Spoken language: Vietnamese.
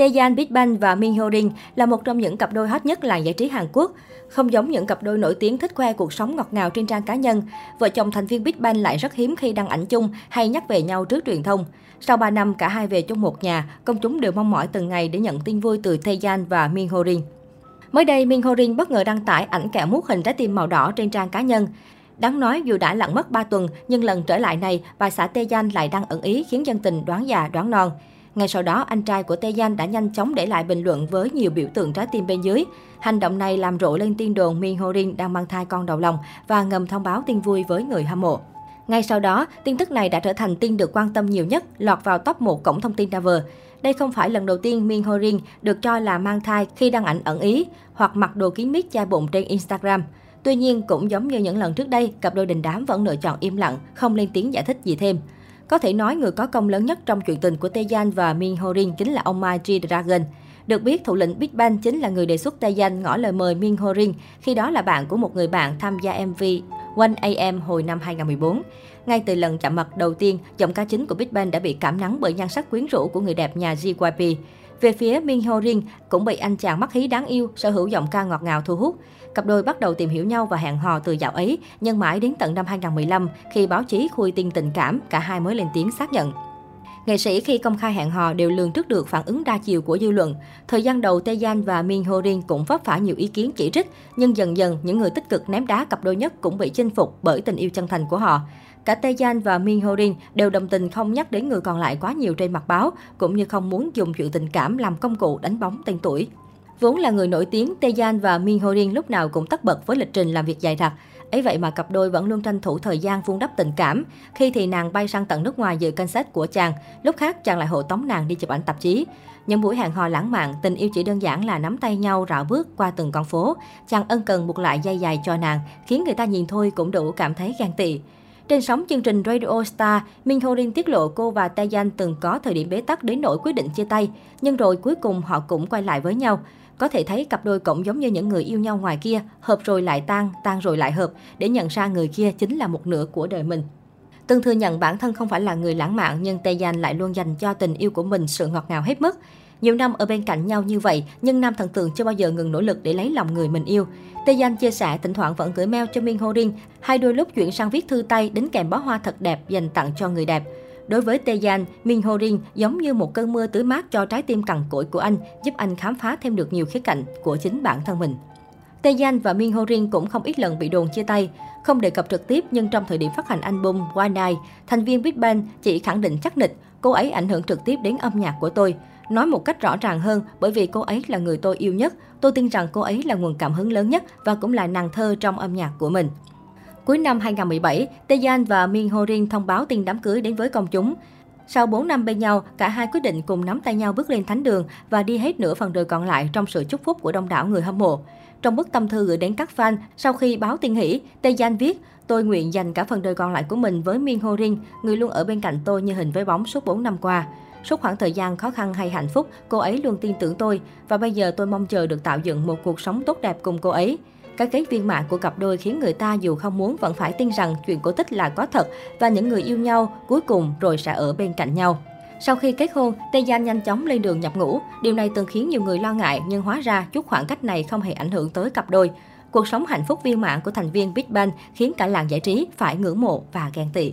Taeyan Big Bang và Min Ho Rin là một trong những cặp đôi hot nhất làng giải trí Hàn Quốc. Không giống những cặp đôi nổi tiếng thích khoe cuộc sống ngọt ngào trên trang cá nhân, vợ chồng thành viên Big Bang lại rất hiếm khi đăng ảnh chung hay nhắc về nhau trước truyền thông. Sau 3 năm cả hai về chung một nhà, công chúng đều mong mỏi từng ngày để nhận tin vui từ Taeyan và Min Ho Rin. Mới đây, Min Ho Rin bất ngờ đăng tải ảnh kẹo mút hình trái tim màu đỏ trên trang cá nhân. Đáng nói, dù đã lặn mất 3 tuần, nhưng lần trở lại này, bà xã Taeyan lại đăng ẩn ý khiến dân tình đoán già đoán non. Ngay sau đó, anh trai của Taeyan đã nhanh chóng để lại bình luận với nhiều biểu tượng trái tim bên dưới. Hành động này làm rộ lên tin đồn Min Ho Rin đang mang thai con đầu lòng và ngầm thông báo tin vui với người hâm mộ. Ngay sau đó, tin tức này đã trở thành tin được quan tâm nhiều nhất, lọt vào top 1 cổng thông tin Travel. Đây không phải lần đầu tiên Min Ho Rin được cho là mang thai khi đăng ảnh ẩn ý hoặc mặc đồ kín mít chai bụng trên Instagram. Tuy nhiên, cũng giống như những lần trước đây, cặp đôi đình đám vẫn lựa chọn im lặng, không lên tiếng giải thích gì thêm. Có thể nói người có công lớn nhất trong chuyện tình của Taeyan và Min Ho Rin chính là ông Mai G-Dragon. Được biết, thủ lĩnh Big Bang chính là người đề xuất Taeyan ngỏ lời mời Min Ho Rin khi đó là bạn của một người bạn tham gia MV 1AM hồi năm 2014. Ngay từ lần chạm mặt đầu tiên, giọng ca chính của Big Bang đã bị cảm nắng bởi nhan sắc quyến rũ của người đẹp nhà JYP. Về phía Min Ho Rin cũng bị anh chàng mắt hí đáng yêu, sở hữu giọng ca ngọt ngào thu hút. Cặp đôi bắt đầu tìm hiểu nhau và hẹn hò từ dạo ấy, nhưng mãi đến tận năm 2015 khi báo chí khui tin tình cảm, cả hai mới lên tiếng xác nhận. Nghệ sĩ khi công khai hẹn hò đều lường trước được phản ứng đa chiều của dư luận. Thời gian đầu, Taeyan và Min Ho Rin cũng vấp phải nhiều ý kiến chỉ trích, nhưng dần dần những người tích cực ném đá cặp đôi nhất cũng bị chinh phục bởi tình yêu chân thành của họ. Cả Taeyan và Min Ho Rin đều đồng tình không nhắc đến người còn lại quá nhiều trên mặt báo, cũng như không muốn dùng chuyện tình cảm làm công cụ đánh bóng tên tuổi. Vốn là người nổi tiếng, Taeyan và Min Ho Rin lúc nào cũng tất bật với lịch trình làm việc dài đặc. Ấy vậy mà cặp đôi vẫn luôn tranh thủ thời gian vun đắp tình cảm. Khi thì nàng bay sang tận nước ngoài dự canh sách của chàng, lúc khác chàng lại hộ tống nàng đi chụp ảnh tạp chí. Những buổi hẹn hò lãng mạn, tình yêu chỉ đơn giản là nắm tay nhau rạo bước qua từng con phố. Chàng ân cần buộc lại dây dài cho nàng, khiến người ta nhìn thôi cũng đủ cảm thấy ghen tị. Trên sóng chương trình Radio Star, Min Ho Rin tiết lộ cô và Taeyan từng có thời điểm bế tắc đến nỗi quyết định chia tay, nhưng rồi cuối cùng họ cũng quay lại với nhau. Có thể thấy cặp đôi cũng giống như những người yêu nhau ngoài kia, hợp rồi lại tan, tan rồi lại hợp, để nhận ra người kia chính là một nửa của đời mình. Từng thừa nhận bản thân không phải là người lãng mạn nhưng Taeyan lại luôn dành cho tình yêu của mình sự ngọt ngào hết mức. Nhiều năm ở bên cạnh nhau như vậy, nhưng nam thần tượng chưa bao giờ ngừng nỗ lực để lấy lòng người mình yêu. Taeyan chia sẻ thỉnh thoảng vẫn gửi mail cho Minh Ho Rin, hai đôi lúc chuyển sang viết thư tay đến kèm bó hoa thật đẹp dành tặng cho người đẹp. Đối với Taeyan, Min Ho Rin giống như một cơn mưa tưới mát cho trái tim cằn cỗi của anh, giúp anh khám phá thêm được nhiều khía cạnh của chính bản thân mình. Taeyan và Min Ho Rin cũng không ít lần bị đồn chia tay. Không đề cập trực tiếp nhưng trong thời điểm phát hành album One Night, thành viên Big Bang chỉ khẳng định chắc nịch cô ấy ảnh hưởng trực tiếp đến âm nhạc của tôi. Nói một cách rõ ràng hơn bởi vì cô ấy là người tôi yêu nhất. Tôi tin rằng cô ấy là nguồn cảm hứng lớn nhất và cũng là nàng thơ trong âm nhạc của mình. Cuối năm 2017, Taeyan và Min Ho Rin thông báo tin đám cưới đến với công chúng. Sau 4 năm bên nhau, cả hai quyết định cùng nắm tay nhau bước lên thánh đường và đi hết nửa phần đời còn lại trong sự chúc phúc của đông đảo người hâm mộ. Trong bức tâm thư gửi đến các fan, sau khi báo tin hỷ, Taeyan viết, tôi nguyện dành cả phần đời còn lại của mình với Min Ho Rin, người luôn ở bên cạnh tôi như hình với bóng suốt 4 năm qua. Suốt khoảng thời gian khó khăn hay hạnh phúc, cô ấy luôn tin tưởng tôi và bây giờ tôi mong chờ được tạo dựng một cuộc sống tốt đẹp cùng cô ấy. Cái kết viên mạng của cặp đôi khiến người ta dù không muốn vẫn phải tin rằng chuyện cổ tích là có thật và những người yêu nhau cuối cùng rồi sẽ ở bên cạnh nhau. Sau khi kết hôn, Taeyan nhanh chóng lên đường nhập ngũ. Điều này từng khiến nhiều người lo ngại, nhưng hóa ra chút khoảng cách này không hề ảnh hưởng tới cặp đôi. Cuộc sống hạnh phúc viên mãn của thành viên Big Bang khiến cả làng giải trí phải ngưỡng mộ và ghen tị.